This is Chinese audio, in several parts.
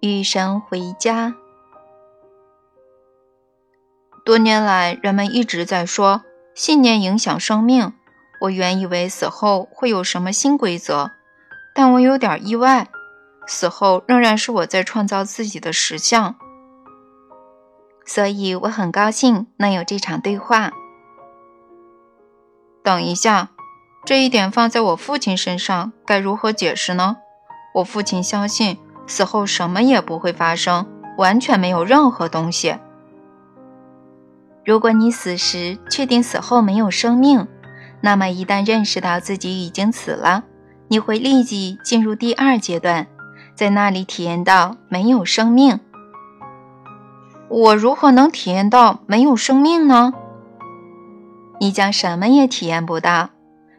与神回家。多年来，人们一直在说信念影响生命。我原以为死后会有什么新规则，但我有点意外，死后仍然是我在创造自己的实相。所以我很高兴能有这场对话。等一下，这一点放在我父亲身上该如何解释呢？我父亲相信死后什么也不会发生，完全没有任何东西。如果你死时确定死后没有生命，那么一旦认识到自己已经死了，你会立即进入第二阶段，在那里体验到没有生命。我如何能体验到没有生命呢？你将什么也体验不到，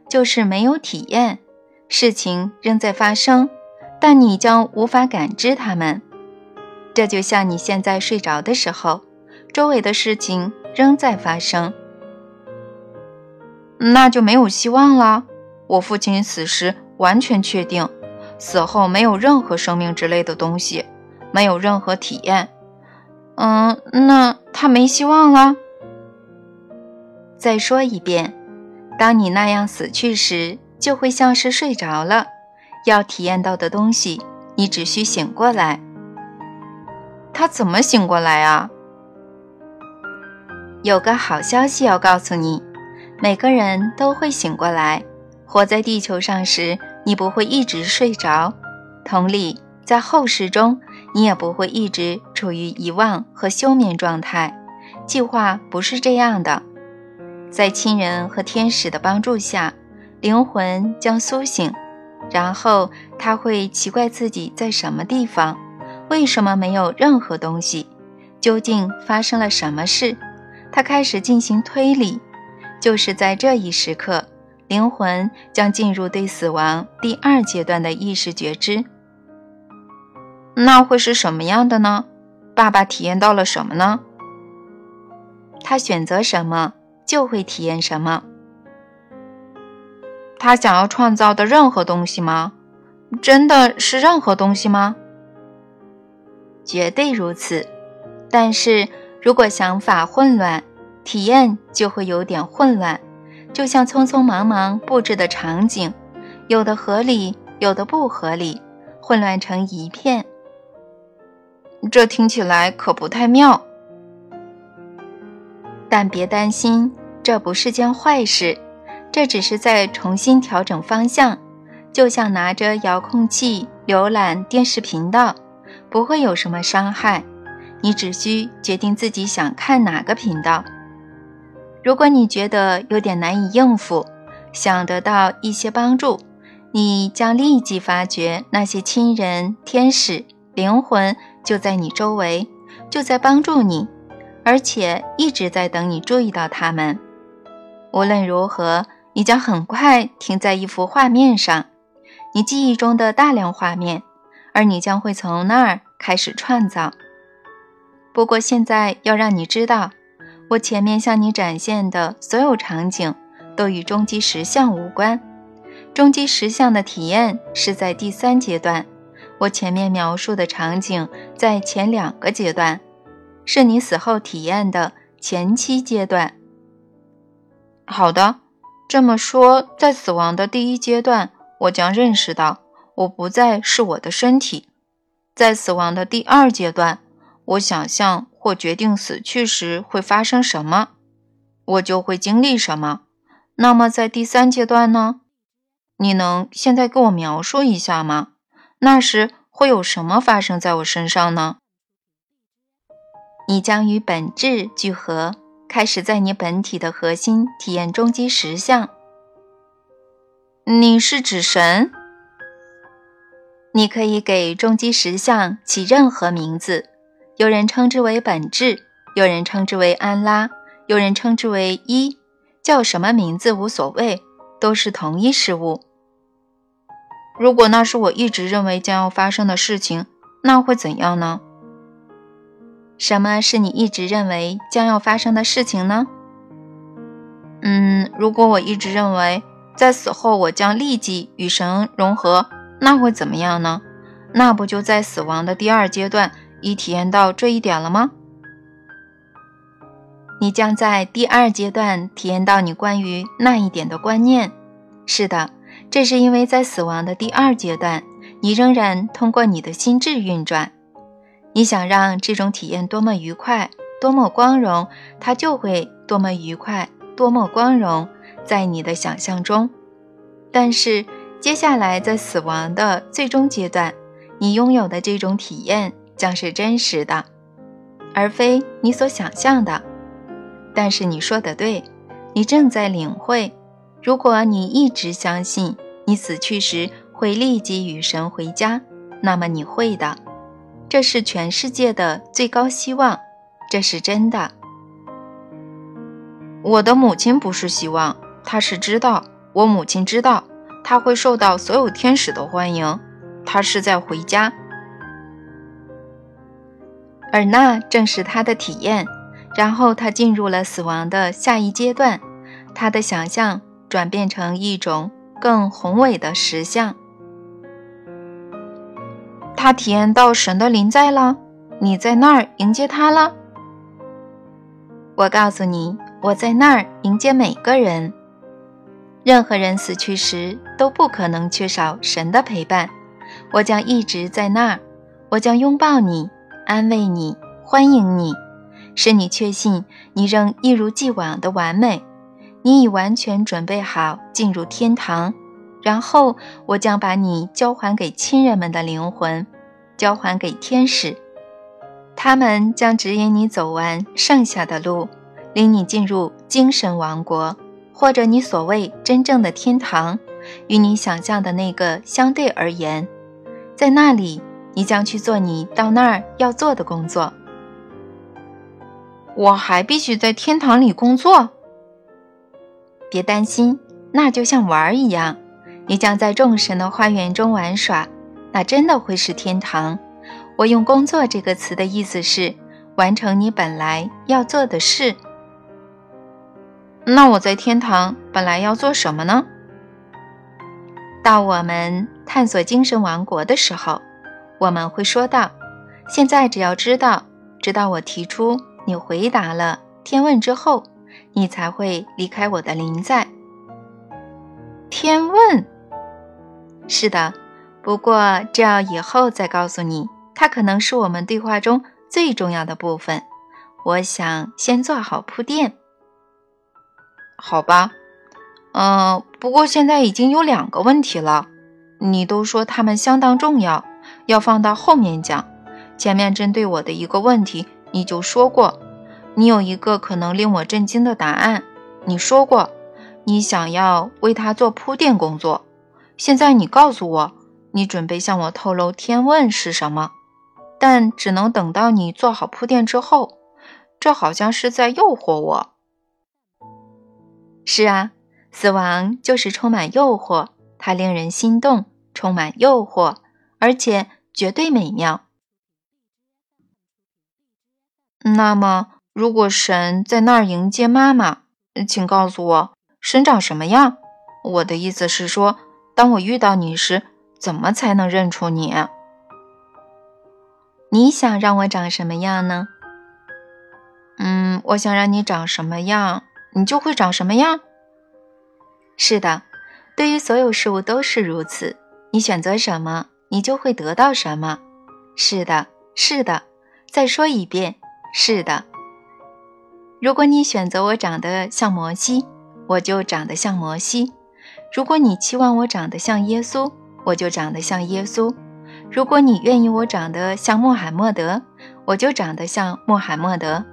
就是没有体验。事情仍在发生，但你将无法感知它们。这就像你现在睡着的时候，周围的事情仍在发生。那就没有希望了。我父亲死时完全确定，死后没有任何生命之类的东西，没有任何体验。嗯，那他没希望了。再说一遍，当你那样死去时，就会像是睡着了。要体验到的东西，你只需醒过来。他怎么醒过来啊？有个好消息要告诉你，每个人都会醒过来。活在地球上时，你不会一直睡着。同理，在后世中。你也不会一直处于遗忘和休眠状态。计划不是这样的，在亲人和天使的帮助下，灵魂将苏醒，然后他会奇怪自己在什么地方，为什么没有任何东西，究竟发生了什么事？他开始进行推理。就是在这一时刻，灵魂将进入对死亡第二阶段的意识觉知。那会是什么样的呢？爸爸体验到了什么呢？他选择什么就会体验什么。他想要创造的任何东西吗？真的是任何东西吗？绝对如此。但是如果想法混乱，体验就会有点混乱，就像匆匆忙忙布置的场景，有的合理，有的不合理，混乱成一片。这听起来可不太妙，但别担心，这不是件坏事，这只是在重新调整方向，就像拿着遥控器浏览电视频道，不会有什么伤害。你只需决定自己想看哪个频道。如果你觉得有点难以应付，想得到一些帮助，你将立即发觉那些亲人、天使、灵魂。就在你周围，就在帮助你，而且一直在等你注意到他们。无论如何，你将很快停在一幅画面上，你记忆中的大量画面，而你将会从那儿开始创造。不过现在要让你知道，我前面向你展现的所有场景都与终极实相无关，终极实相的体验是在第三阶段。我前面描述的场景，在前两个阶段，是你死后体验的前期阶段。好的，这么说，在死亡的第一阶段，我将认识到我不再是我的身体；在死亡的第二阶段，我想象或决定死去时会发生什么，我就会经历什么。那么，在第三阶段呢？你能现在给我描述一下吗？那时会有什么发生在我身上呢？你将与本质聚合，开始在你本体的核心体验终极实相。你是指神？你可以给终极实相起任何名字，有人称之为本质，有人称之为安拉，有人称之为一，叫什么名字无所谓，都是同一事物。如果那是我一直认为将要发生的事情，那会怎样呢？什么是你一直认为将要发生的事情呢？嗯，如果我一直认为在死后我将立即与神融合，那会怎么样呢？那不就在死亡的第二阶段已体验到这一点了吗？你将在第二阶段体验到你关于那一点的观念。是的，这是因为在死亡的第二阶段，你仍然通过你的心智运转。你想让这种体验多么愉快、多么光荣，它就会多么愉快、多么光荣，在你的想象中。但是接下来在死亡的最终阶段，你拥有的这种体验将是真实的，而非你所想象的。但是你说的对，你正在领会。如果你一直相信你死去时会立即与神回家，那么你会的。这是全世界的最高希望，这是真的。我的母亲不是希望，她是知道。我母亲知道，她会受到所有天使的欢迎。她是在回家，而那正是她的体验。然后她进入了死亡的下一阶段，她的想象。转变成一种更宏伟的实相。他体验到神的临在了，你在那儿迎接他了。我告诉你，我在那儿迎接每个人。任何人死去时都不可能缺少神的陪伴。我将一直在那儿，我将拥抱你，安慰你，欢迎你，使你确信你仍一如既往的完美。你已完全准备好进入天堂，然后我将把你交还给亲人们的灵魂，交还给天使，他们将指引你走完剩下的路，领你进入精神王国，或者你所谓真正的天堂，与你想象的那个相对而言，在那里你将去做你到那儿要做的工作。我还必须在天堂里工作。别担心，那就像玩儿一样，你将在众神的花园中玩耍，那真的会是天堂。我用“工作”这个词的意思是完成你本来要做的事。那我在天堂本来要做什么呢？到我们探索精神王国的时候，我们会说到：现在只要知道，直到我提出你回答了天问之后。你才会离开我的临在。天问，是的，不过这要以后再告诉你。它可能是我们对话中最重要的部分。我想先做好铺垫。好吧，嗯，不过现在已经有两个问题了。你都说它们相当重要，要放到后面讲。前面针对我的一个问题，你就说过。你有一个可能令我震惊的答案。你说过，你想要为他做铺垫工作。现在你告诉我，你准备向我透露天问是什么？但只能等到你做好铺垫之后。这好像是在诱惑我。是啊，死亡就是充满诱惑，它令人心动，充满诱惑，而且绝对美妙。那么。如果神在那儿迎接妈妈，请告诉我神长什么样。我的意思是说，当我遇到你时，怎么才能认出你？你想让我长什么样呢？嗯，我想让你长什么样，你就会长什么样。是的，对于所有事物都是如此。你选择什么，你就会得到什么。是的，是的。再说一遍，是的。如果你选择我长得像摩西，我就长得像摩西；如果你期望我长得像耶稣，我就长得像耶稣；如果你愿意我长得像穆罕默德，我就长得像穆罕默德。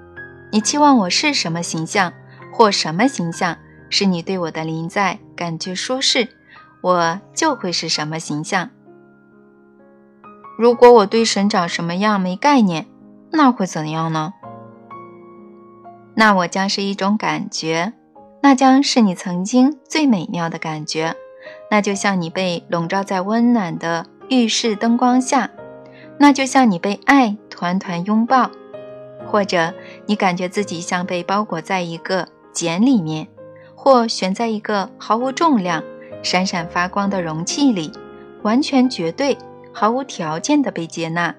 你期望我是什么形象，或什么形象是你对我的临在感觉舒适，我就会是什么形象。如果我对神长什么样没概念，那会怎样呢？那我将是一种感觉，那将是你曾经最美妙的感觉，那就像你被笼罩在温暖的浴室灯光下，那就像你被爱团团拥抱，或者你感觉自己像被包裹在一个茧里面，或悬在一个毫无重量、闪闪发光的容器里，完全绝对，毫无条件的被接纳。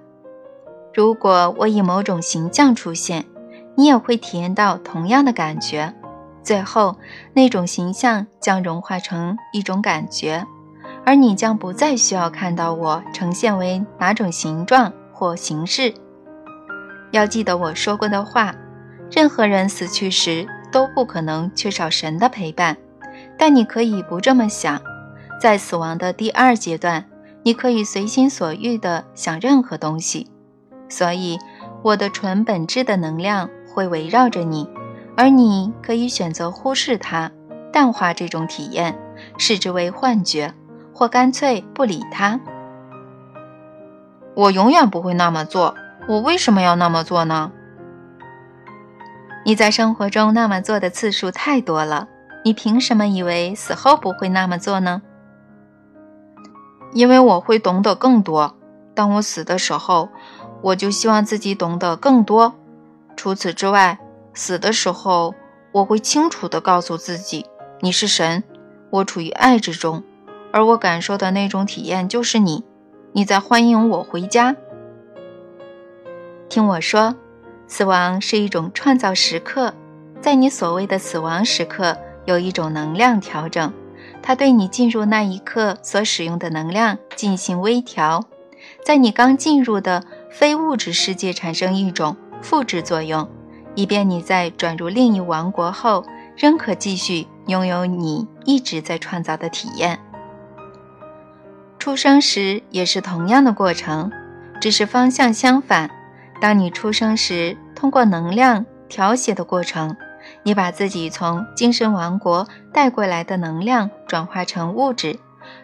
如果我以某种形象出现，你也会体验到同样的感觉。最后，那种形象将融化成一种感觉，而你将不再需要看到我呈现为哪种形状或形式。要记得我说过的话：任何人死去时都不可能缺少神的陪伴。但你可以不这么想，在死亡的第二阶段，你可以随心所欲地想任何东西。所以，我的纯本质的能量会围绕着你，而你可以选择忽视它，淡化这种体验，视之为幻觉，或干脆不理它。我永远不会那么做。我为什么要那么做呢？你在生活中那么做的次数太多了，你凭什么以为死后不会那么做呢？因为我会懂得更多。当我死的时候。我就希望自己懂得更多。除此之外，死的时候我会清楚地告诉自己：“你是神，我处于爱之中，而我感受的那种体验就是你，你在欢迎我回家。”听我说，死亡是一种创造时刻，在你所谓的死亡时刻，有一种能量调整，它对你进入那一刻所使用的能量进行微调，在你刚进入的。非物质世界产生一种复制作用，以便你在转入另一王国后，仍可继续拥有你一直在创造的体验。出生时也是同样的过程，只是方向相反。当你出生时，通过能量调谐的过程，你把自己从精神王国带过来的能量转化成物质，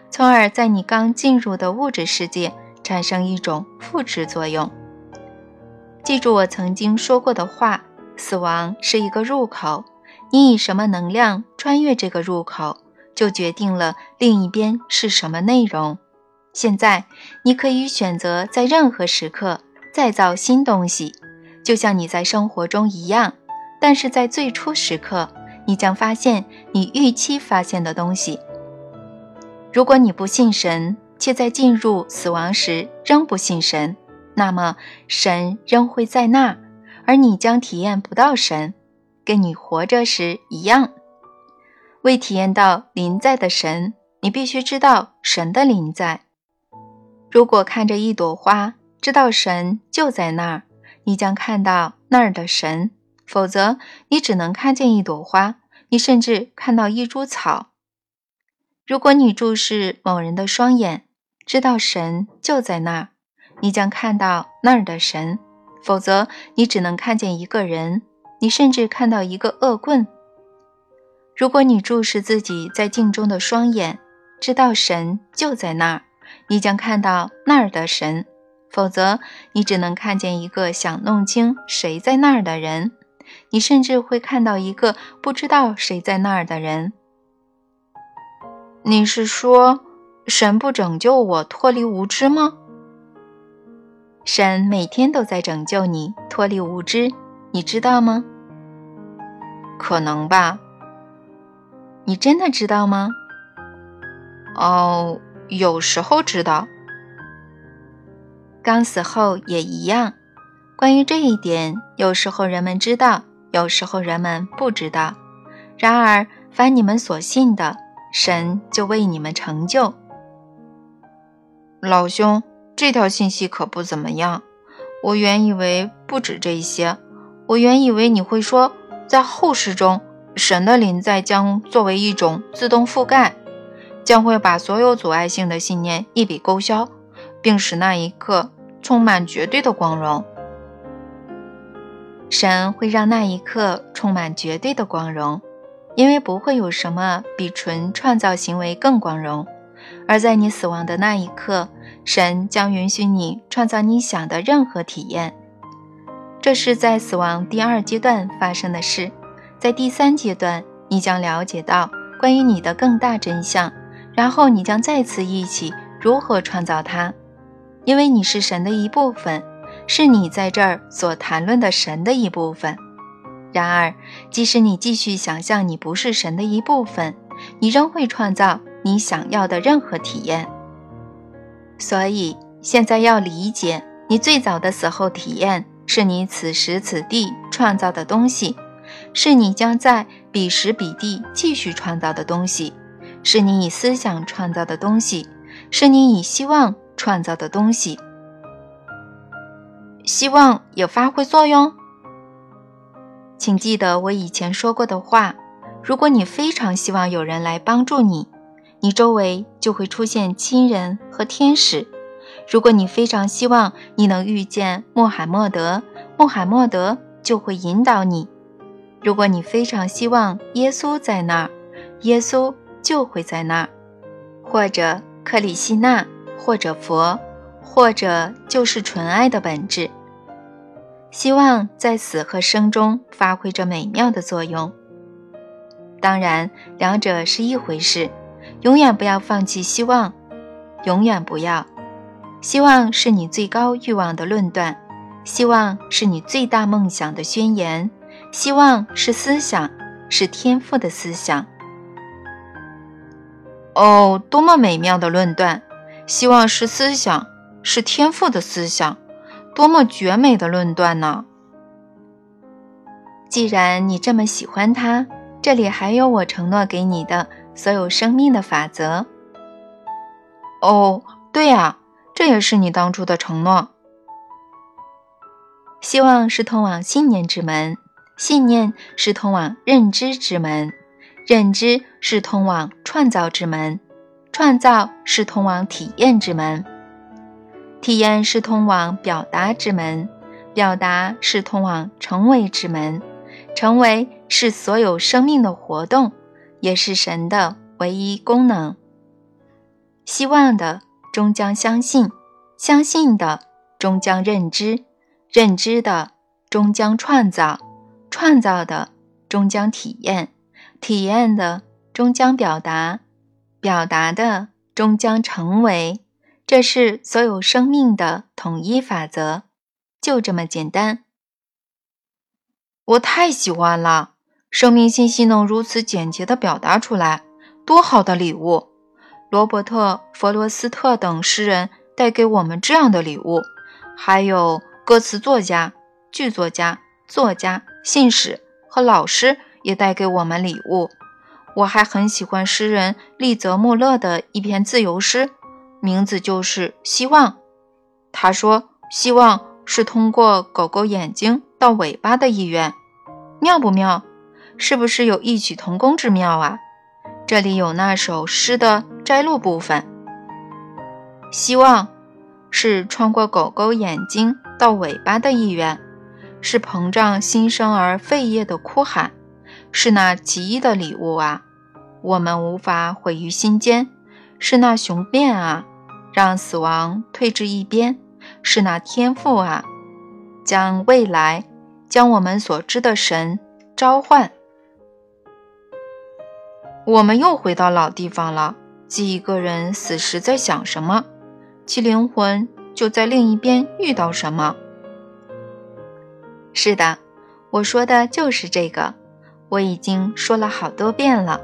从而在你刚进入的物质世界。产生一种复制作用。记住我曾经说过的话：死亡是一个入口，你以什么能量穿越这个入口，就决定了另一边是什么内容。现在，你可以选择在任何时刻再造新东西，就像你在生活中一样。但是在最初时刻，你将发现你预期发现的东西。如果你不信神，且在进入死亡时仍不信神，那么神仍会在那，而你将体验不到神，跟你活着时一样。为体验到临在的神，你必须知道神的临在。如果看着一朵花，知道神就在那儿，你将看到那儿的神；否则，你只能看见一朵花，你甚至看到一株草。如果你注视某人的双眼，知道神就在那儿，你将看到那儿的神；否则，你只能看见一个人，你甚至看到一个恶棍。如果你注视自己在镜中的双眼，知道神就在那儿，你将看到那儿的神；否则，你只能看见一个想弄清谁在那儿的人，你甚至会看到一个不知道谁在那儿的人。你是说，神不拯救我脱离无知吗？神每天都在拯救你脱离无知，你知道吗？可能吧。你真的知道吗？哦，有时候知道。刚死后也一样。关于这一点，有时候人们知道，有时候人们不知道。然而，凡你们所信的。神就为你们成就，老兄，这条信息可不怎么样。我原以为不止这些，我原以为你会说，在后世中，神的临在将作为一种自动覆盖，将会把所有阻碍性的信念一笔勾销，并使那一刻充满绝对的光荣。神会让那一刻充满绝对的光荣。因为不会有什么比纯创造行为更光荣，而在你死亡的那一刻，神将允许你创造你想的任何体验。这是在死亡第二阶段发生的事。在第三阶段，你将了解到关于你的更大真相，然后你将再次忆起如何创造它，因为你是神的一部分，是你在这儿所谈论的神的一部分。然而，即使你继续想象你不是神的一部分，你仍会创造你想要的任何体验。所以，现在要理解，你最早的死后体验是你此时此地创造的东西，是你将在彼时彼地继续创造的东西，是你以思想创造的东西，是你以希望创造的东西。希望也发挥作用。请记得我以前说过的话：如果你非常希望有人来帮助你，你周围就会出现亲人和天使；如果你非常希望你能遇见穆罕默德，穆罕默德就会引导你；如果你非常希望耶稣在那儿，耶稣就会在那儿，或者克里希那，或者佛。或者就是纯爱的本质。希望在死和生中发挥着美妙的作用。当然，两者是一回事。永远不要放弃希望，永远不要。希望是你最高欲望的论断，希望是你最大梦想的宣言，希望是思想，是天赋的思想。哦，多么美妙的论断！希望是思想。是天赋的思想，多么绝美的论断呢！既然你这么喜欢它，这里还有我承诺给你的所有生命的法则。哦，对呀，这也是你当初的承诺。希望是通往信念之门，信念是通往认知之门，认知是通往创造之门，创造是通往体验之门。体验是通往表达之门，表达是通往成为之门，成为是所有生命的活动，也是神的唯一功能。希望的终将相信，相信的终将认知，认知的终将创造，创造的终将体验，体验的终将表达，表达的终将成为。这是所有生命的统一法则，就这么简单。我太喜欢了，生命信息能如此简洁地表达出来，多好的礼物！罗伯特·弗罗斯特等诗人带给我们这样的礼物，还有歌词作家、剧作家、作家、信使和老师也带给我们礼物。我还很喜欢诗人利泽穆勒的一篇自由诗。名字就是希望。他说：“希望是通过狗狗眼睛到尾巴的意愿，妙不妙？是不是有异曲同工之妙啊？”这里有那首诗的摘录部分。希望是穿过狗狗眼睛到尾巴的意愿，是膨胀新生儿肺叶的哭喊，是那奇异的礼物啊！我们无法毁于心间，是那雄辩啊！让死亡退至一边，是那天赋啊！将未来，将我们所知的神召唤。我们又回到老地方了。即一个人死时在想什么，其灵魂就在另一边遇到什么。是的，我说的就是这个。我已经说了好多遍了。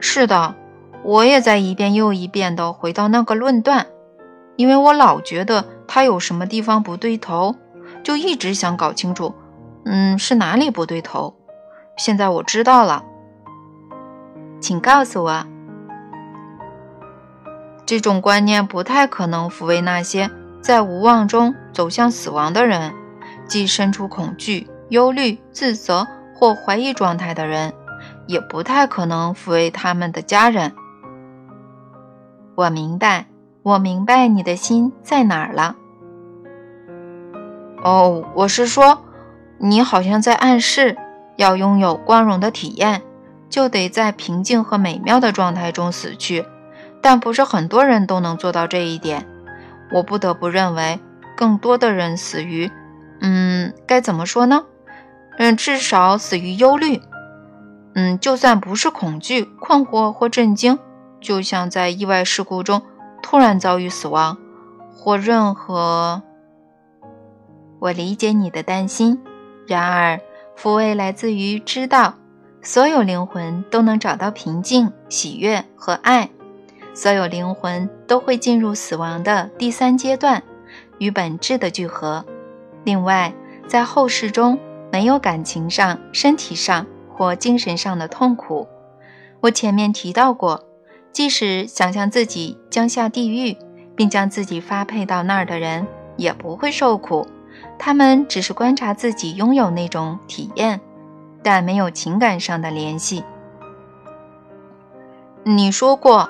是的。我也在一遍又一遍地回到那个论断，因为我老觉得他有什么地方不对头，就一直想搞清楚，嗯，是哪里不对头。现在我知道了，请告诉我，这种观念不太可能抚慰那些在无望中走向死亡的人，即身处恐惧、忧虑、自责或怀疑状态的人，也不太可能抚慰他们的家人。我明白，我明白你的心在哪儿了。哦，我是说，你好像在暗示，要拥有光荣的体验，就得在平静和美妙的状态中死去。但不是很多人都能做到这一点。我不得不认为，更多的人死于……嗯，该怎么说呢？嗯，至少死于忧虑。嗯，就算不是恐惧、困惑或震惊。就像在意外事故中突然遭遇死亡，或任何……我理解你的担心。然而，抚慰来自于知道，所有灵魂都能找到平静、喜悦和爱。所有灵魂都会进入死亡的第三阶段，与本质的聚合。另外，在后世中没有感情上、身体上或精神上的痛苦。我前面提到过，即使想象自己将下地狱，并将自己发配到那儿的人，也不会受苦。他们只是观察自己拥有那种体验，但没有情感上的联系。你说过。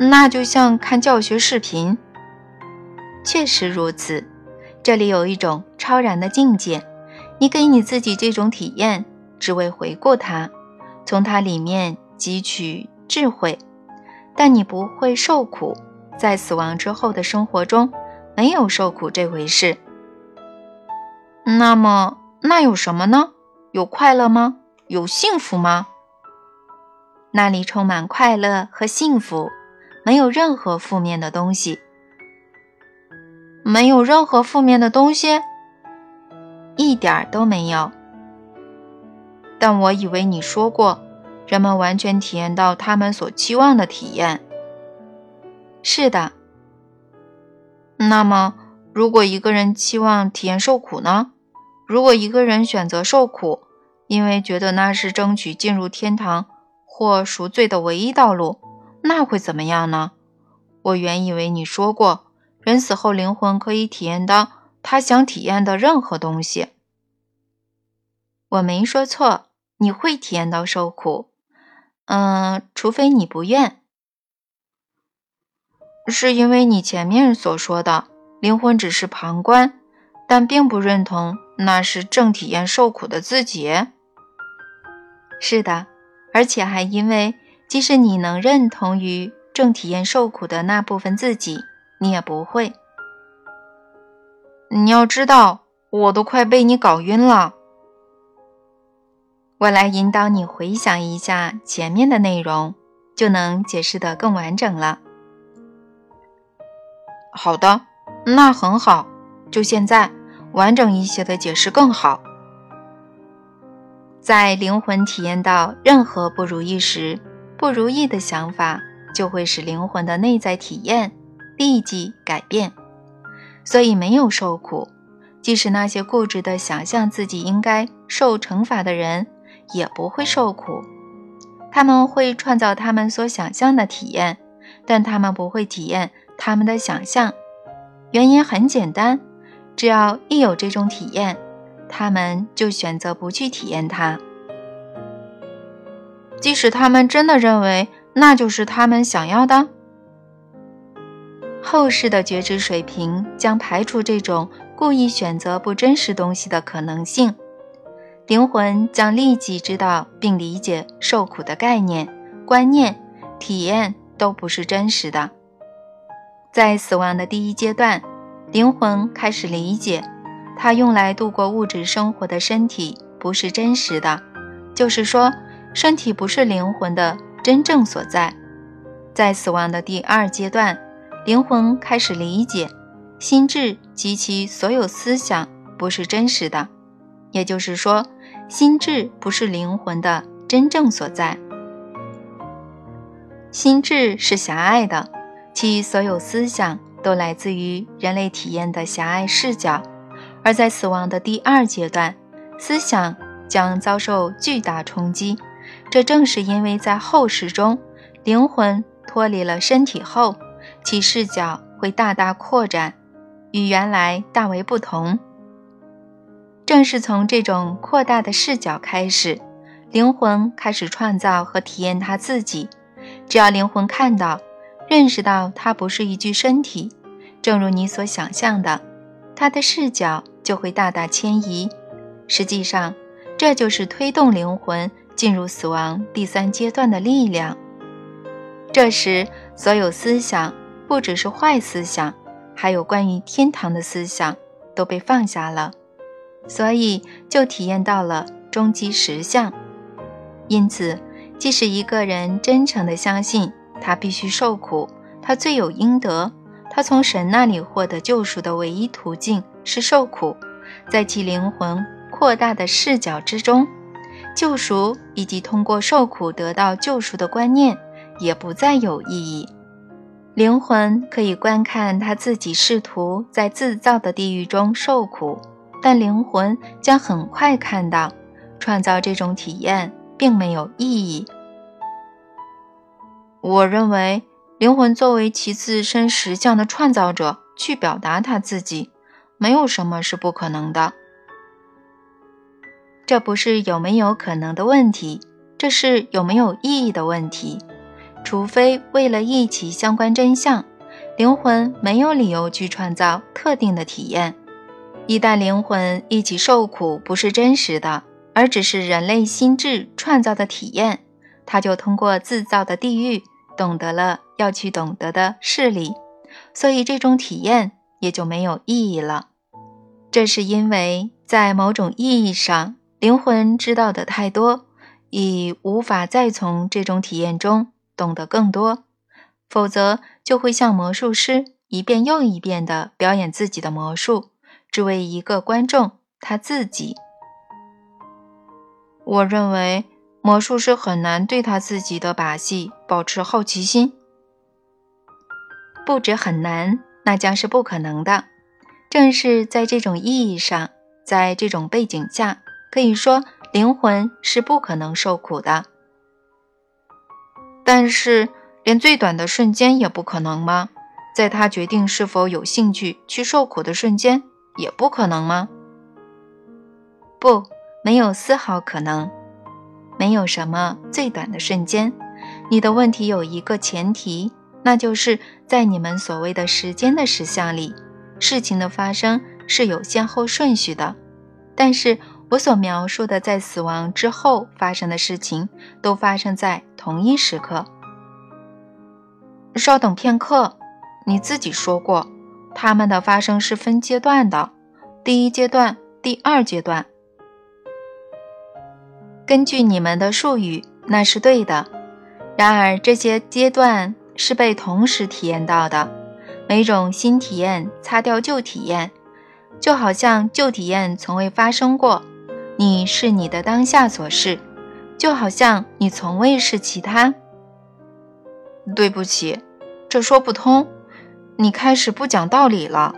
那就像看教学视频，确实如此。这里有一种超然的境界，你给你自己这种体验，只为回顾它，从它里面汲取智慧。但你不会受苦，在死亡之后的生活中，没有受苦这回事。那么，那有什么呢？有快乐吗？有幸福吗？那里充满快乐和幸福。没有任何负面的东西，没有任何负面的东西，一点儿都没有。但我以为你说过，人们完全体验到他们所期望的体验。是的。那么，如果一个人期望体验受苦呢？如果一个人选择受苦，因为觉得那是争取进入天堂或赎罪的唯一道路？那会怎么样呢？我原以为你说过，人死后灵魂可以体验到他想体验的任何东西。我没说错，你会体验到受苦，嗯，除非你不愿。是因为你前面所说的，灵魂只是旁观，但并不认同那是正体验受苦的自己。是的，而且还因为。即使你能认同于正体验受苦的那部分自己，你也不会。你要知道，我都快被你搞晕了。我来引导你回想一下前面的内容，就能解释得更完整了。好的，那很好。就现在，完整一些的解释更好。在灵魂体验到任何不如意时。不如意的想法就会使灵魂的内在体验立即改变，所以没有受苦。即使那些固执的想象自己应该受惩罚的人，也不会受苦。他们会创造他们所想象的体验，但他们不会体验他们的想象。原因很简单，只要一有这种体验，他们就选择不去体验它。即使他们真的认为那就是他们想要的，后世的觉知水平将排除这种故意选择不真实东西的可能性。灵魂将立即知道并理解受苦的概念、观念、体验都不是真实的。在死亡的第一阶段，灵魂开始理解，它用来度过物质生活的身体不是真实的，就是说。身体不是灵魂的真正所在，在死亡的第二阶段，灵魂开始理解，心智及其所有思想不是真实的，也就是说，心智不是灵魂的真正所在。心智是狭隘的，其所有思想都来自于人类体验的狭隘视角，而在死亡的第二阶段，思想将遭受巨大冲击。这正是因为在后世中，灵魂脱离了身体后，其视角会大大扩展，与原来大为不同。正是从这种扩大的视角开始，灵魂开始创造和体验他自己。只要灵魂看到、认识到它不是一具身体，正如你所想象的，他的视角就会大大迁移。实际上，这就是推动灵魂。进入死亡第三阶段的力量。这时，所有思想，不只是坏思想，还有关于天堂的思想，都被放下了，所以就体验到了终极实相。因此，即使一个人真诚地相信他必须受苦，他罪有应得，他从神那里获得救赎的唯一途径是受苦，在其灵魂扩大的视角之中。救赎以及通过受苦得到救赎的观念也不再有意义。灵魂可以观看他自己试图在自造的地狱中受苦，但灵魂将很快看到，创造这种体验并没有意义。我认为，灵魂作为其自身实相的创造者去表达他自己，没有什么是不可能的。这不是有没有可能的问题，这是有没有意义的问题。除非为了忆起相关真相，灵魂没有理由去创造特定的体验。一旦灵魂一起受苦不是真实的，而只是人类心智创造的体验，他就通过自造的地狱。懂得了要去懂得的事理，所以这种体验也就没有意义了。这是因为在某种意义上，灵魂知道的太多，已无法再从这种体验中懂得更多，否则就会像魔术师一遍又一遍地表演自己的魔术，只为一个观众他自己。我认为。魔术师很难对他自己的把戏保持好奇心，不止很难，那将是不可能的。正是在这种意义上，在这种背景下，可以说灵魂是不可能受苦的。但是，连最短的瞬间也不可能吗？在他决定是否有兴趣去受苦的瞬间，也不可能吗？不，没有丝毫可能。没有什么最短的瞬间。你的问题有一个前提，那就是在你们所谓的时间的实相里，事情的发生是有先后顺序的。但是我所描述的在死亡之后发生的事情，都发生在同一时刻。稍等片刻，你自己说过，它们的发生是分阶段的，第一阶段，第二阶段。根据你们的术语，那是对的。然而，这些阶段是被同时体验到的。每种新体验擦掉旧体验，就好像旧体验从未发生过。你是你的当下所示，就好像你从未是其他。对不起，这说不通。你开始不讲道理了。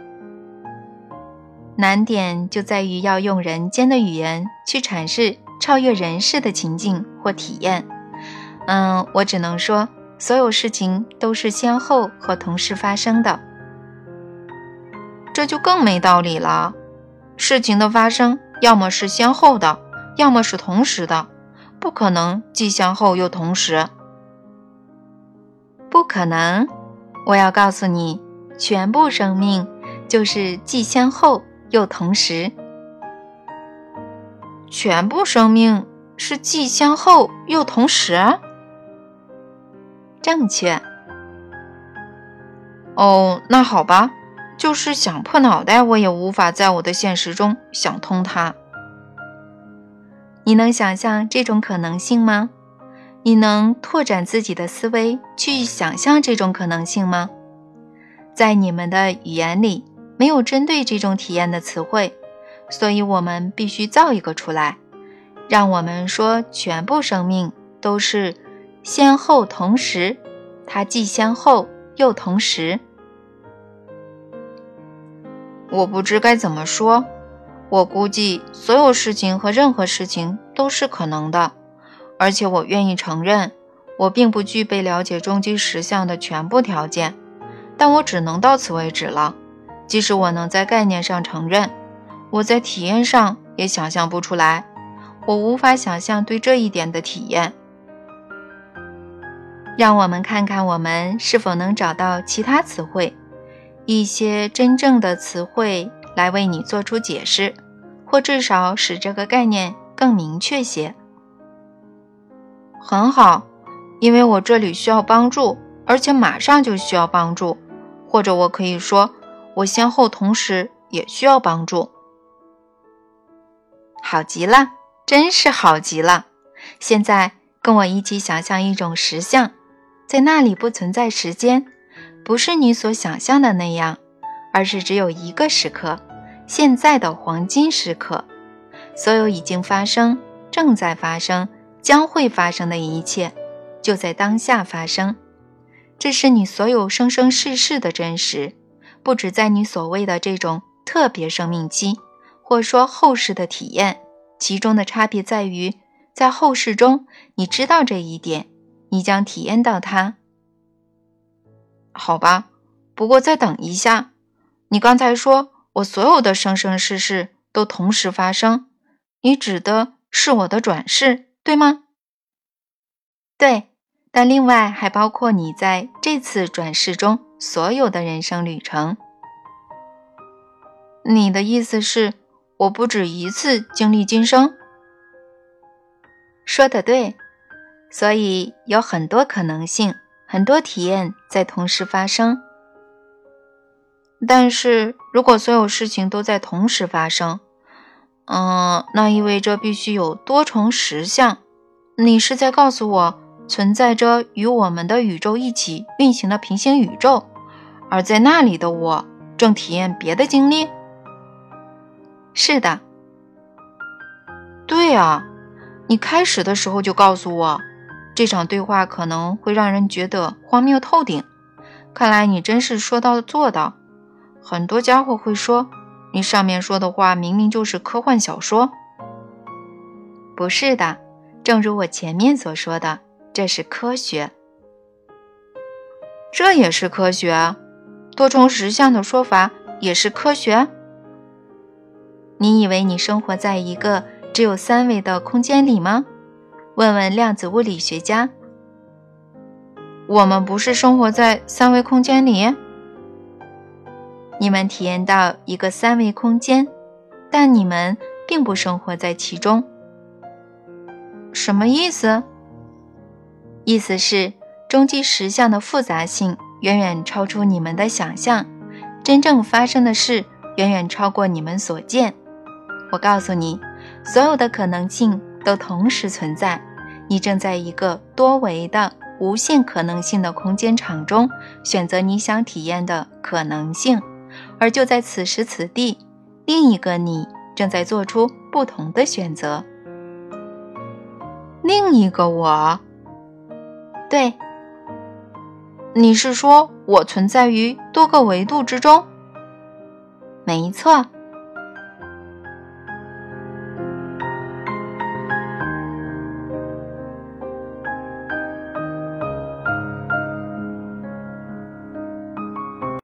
难点就在于要用人间的语言去阐释。超越人世的情境或体验，嗯，我只能说，所有事情都是先后和同时发生的，这就更没道理了。事情的发生要么是先后的，要么是同时的，不可能既先后又同时。不可能，我要告诉你，全部生命就是既先后又同时。全部生命是既先后又同时，正确。哦，那好吧，就是想破脑袋，我也无法在我的现实中想通它。你能想象这种可能性吗？你能拓展自己的思维去想象这种可能性吗？在你们的语言里没有针对这种体验的词汇。所以我们必须造一个出来，让我们说全部生命都是先后同时，它既先后又同时。我不知该怎么说，我估计所有事情和任何事情都是可能的，而且我愿意承认，我并不具备了解终极实相的全部条件，但我只能到此为止了，即使我能在概念上承认。我在体验上也想象不出来，我无法想象对这一点的体验。让我们看看我们是否能找到其他词汇，一些真正的词汇来为你做出解释，或至少使这个概念更明确些。很好，因为我这里需要帮助，而且马上就需要帮助，或者我可以说，我先后同时也需要帮助。好极了，真是好极了！现在跟我一起想象一种实相，在那里不存在时间，不是你所想象的那样，而是只有一个时刻，现在的黄金时刻。所有已经发生、正在发生、将会发生的一切，就在当下发生。这是你所有生生世世的真实，不止在你所谓的这种特别生命期，或说后世的体验。其中的差别在于，在后世中，你知道这一点，你将体验到它。好吧，不过再等一下，你刚才说我所有的生生世世都同时发生，你指的是我的转世，对吗？对。但另外还包括你在这次转世中所有的人生旅程。你的意思是，我不止一次经历今生？说的对，所以有很多可能性，很多体验在同时发生。但是如果所有事情都在同时发生，嗯，那意味着必须有多重实相。你是在告诉我？存在着与我们的宇宙一起运行的平行宇宙，而在那里的我正体验别的经历。是的，对啊，你开始的时候就告诉我，这场对话可能会让人觉得荒谬透顶。看来你真是说到做到。很多家伙会说，你上面说的话明明就是科幻小说。不是的，正如我前面所说的。这是科学，这也是科学。多重实相的说法也是科学。你以为你生活在一个只有三维的空间里吗？问问量子物理学家。我们不是生活在三维空间里。你们体验到一个三维空间，但你们并不生活在其中。什么意思？意思是，终极实相的复杂性远远超出你们的想象，真正发生的事远远超过你们所见。我告诉你，所有的可能性都同时存在。你正在一个多维的无限可能性的空间场中选择你想体验的可能性，而就在此时此地，另一个你正在做出不同的选择。另一个我。对，你是说我存在于多个维度之中？没错，